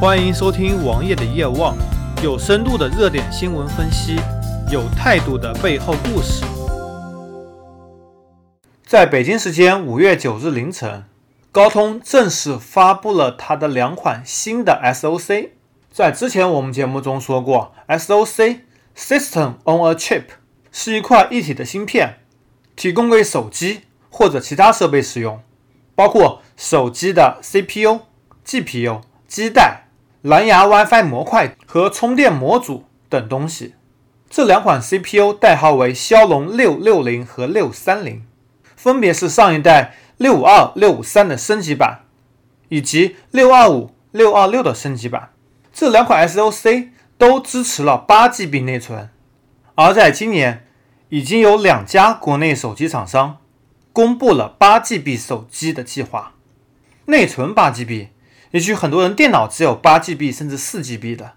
欢迎收听王爷的夜望，有深度的热点新闻分析，有态度的背后故事。在北京时间五月九日凌晨，高通正式发布了它的两款新的 SOC。在之前我们节目中说过，SOC System on a Chip 是一块一体的芯片，提供给手机或者其他设备使用，包括手机的 CPU、GPU、基带。蓝牙 WiFi 模块和充电模组等东西。这两款 CPU 代号为骁龙六六零和六三零，分别是上一代六五二、六五三的升级版，以及六二五、六二六的升级版。这两款 SOC 都支持了八 GB 内存。而在今年，已经有两家国内手机厂商公布了八 GB 手机的计划，内存八 GB。也许很多人电脑只有八 GB 甚至四 GB 的，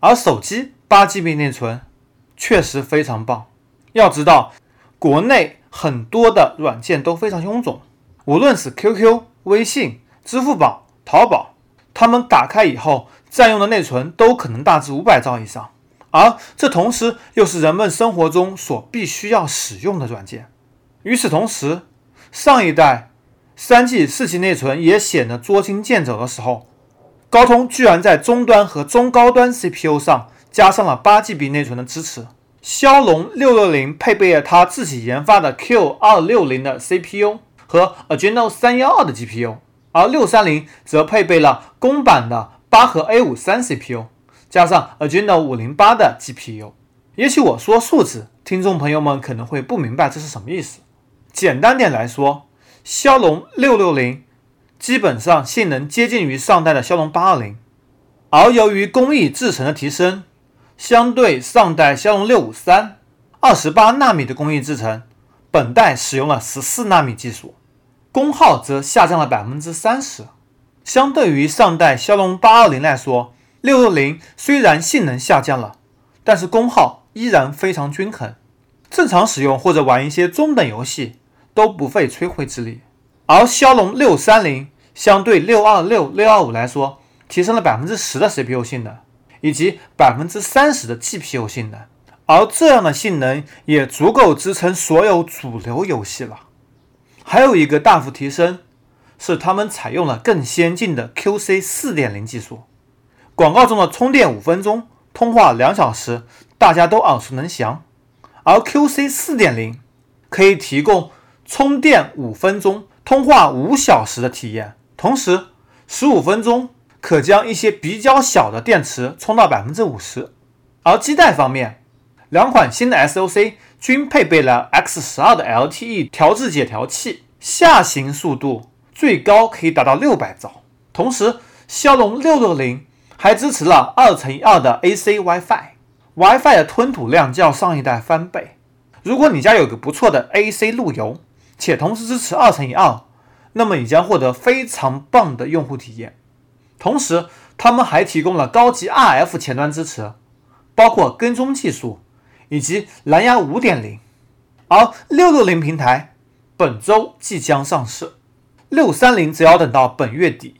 而手机八 GB 内存确实非常棒。要知道，国内很多的软件都非常臃肿，无论是 QQ、微信、支付宝、淘宝，他们打开以后占用的内存都可能大致五百兆以上，而这同时又是人们生活中所必须要使用的软件。与此同时，上一代。三 G、四 G 内存也显得捉襟见肘的时候，高通居然在终端和中高端 CPU 上加上了八 GB 内存的支持。骁龙六六零配备了它自己研发的 Q 二六零的 CPU 和 Adreno 三幺二的 GPU，而六三零则配备了公版的八核 A 五三 CPU，加上 Adreno 五零八的 GPU。也许我说数字，听众朋友们可能会不明白这是什么意思。简单点来说。骁龙六六零基本上性能接近于上代的骁龙八二零，而由于工艺制成的提升，相对上代骁龙六五三二十八纳米的工艺制成，本代使用了十四纳米技术，功耗则下降了百分之三十。相对于上代骁龙八二零来说，六六零虽然性能下降了，但是功耗依然非常均衡，正常使用或者玩一些中等游戏。都不费吹灰之力，而骁龙六三零相对六二六、六二五来说，提升了百分之十的 CPU 性能，以及百分之三十的 GPU 性能，而这样的性能也足够支撑所有主流游戏了。还有一个大幅提升，是他们采用了更先进的 QC 四点零技术。广告中的充电五分钟，通话两小时，大家都耳熟能详，而 QC 四点零可以提供。充电五分钟，通话五小时的体验，同时十五分钟可将一些比较小的电池充到百分之五十。而基带方面，两款新的 SOC 均配备了 X 十二的 LTE 调制解调器，下行速度最高可以达到六百兆。同时，骁龙六六零还支持了二乘以二的 AC WiFi，WiFi 的吞吐量较上一代翻倍。如果你家有个不错的 AC 路由，且同时支持二乘以二，那么你将获得非常棒的用户体验。同时，他们还提供了高级 RF 前端支持，包括跟踪技术以及蓝牙五点零。而六六零平台本周即将上市，六三零则要等到本月底。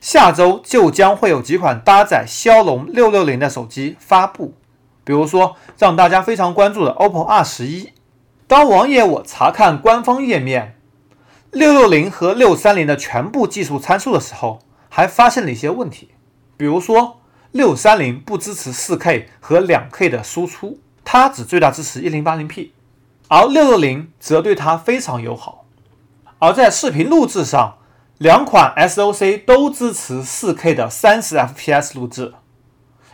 下周就将会有几款搭载骁龙六六零的手机发布，比如说让大家非常关注的 OPPO R 十一。当网页我查看官方页面六六零和六三零的全部技术参数的时候，还发现了一些问题。比如说，六三零不支持四 K 和两 K 的输出，它只最大支持一零八零 P，而六六零则对它非常友好。而在视频录制上，两款 SOC 都支持四 K 的三十 FPS 录制，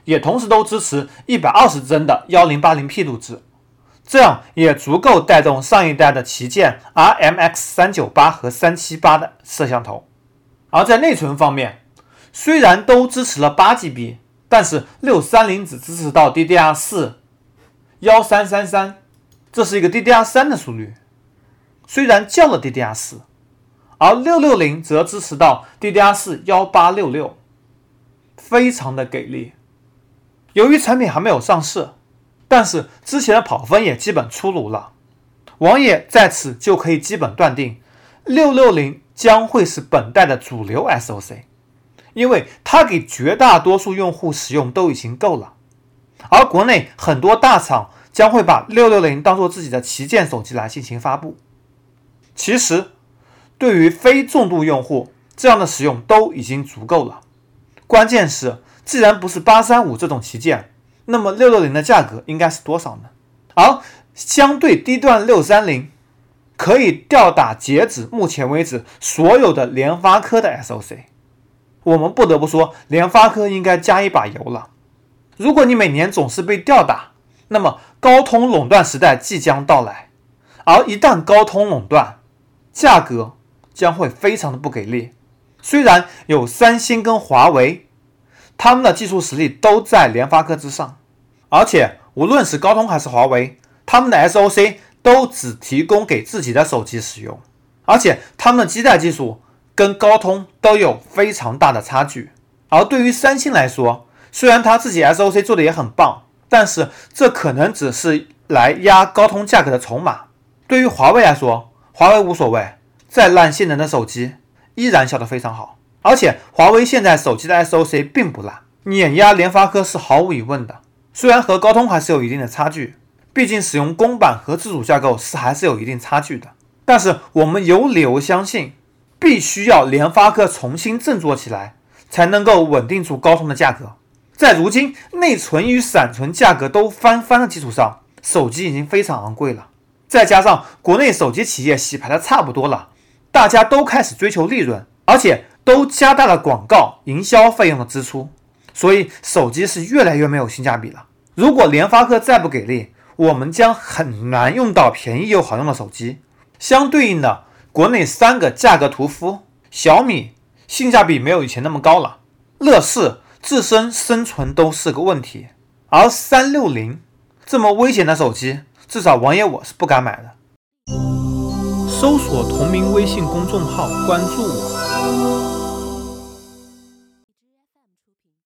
也同时都支持一百二十帧的幺零八零 P 录制。这样也足够带动上一代的旗舰 RMX 三九八和三七八的摄像头。而在内存方面，虽然都支持了八 GB，但是六三零只支持到 DDR 四幺三三三，这是一个 DDR 三的速率，虽然降了 DDR 四，而六六零则支持到 DDR 四幺八六六，非常的给力。由于产品还没有上市。但是之前的跑分也基本出炉了，王爷在此就可以基本断定，六六零将会是本代的主流 SOC，因为它给绝大多数用户使用都已经够了。而国内很多大厂将会把六六零当做自己的旗舰手机来进行发布。其实，对于非重度用户，这样的使用都已经足够了。关键是，既然不是八三五这种旗舰，那么六六零的价格应该是多少呢？而相对低端六三零，可以吊打截止目前为止所有的联发科的 SOC。我们不得不说，联发科应该加一把油了。如果你每年总是被吊打，那么高通垄断时代即将到来。而一旦高通垄断，价格将会非常的不给力。虽然有三星跟华为，他们的技术实力都在联发科之上，而且无论是高通还是华为，他们的 SOC 都只提供给自己的手机使用，而且他们的基带技术。跟高通都有非常大的差距，而对于三星来说，虽然它自己 SOC 做的也很棒，但是这可能只是来压高通价格的筹码。对于华为来说，华为无所谓，再烂性能的手机依然销得非常好，而且华为现在手机的 SOC 并不烂，碾压联发科是毫无疑问的。虽然和高通还是有一定的差距，毕竟使用公版和自主架构是还是有一定差距的，但是我们有理由相信。必须要联发科重新振作起来，才能够稳定住高通的价格。在如今内存与闪存价格都翻番的基础上，手机已经非常昂贵了。再加上国内手机企业洗牌的差不多了，大家都开始追求利润，而且都加大了广告营销费用的支出，所以手机是越来越没有性价比了。如果联发科再不给力，我们将很难用到便宜又好用的手机。相对应的。国内三个价格屠夫，小米性价比没有以前那么高了，乐视自身生存都是个问题，而三六零这么危险的手机，至少王爷我是不敢买的。搜索同名微信公众号，关注我。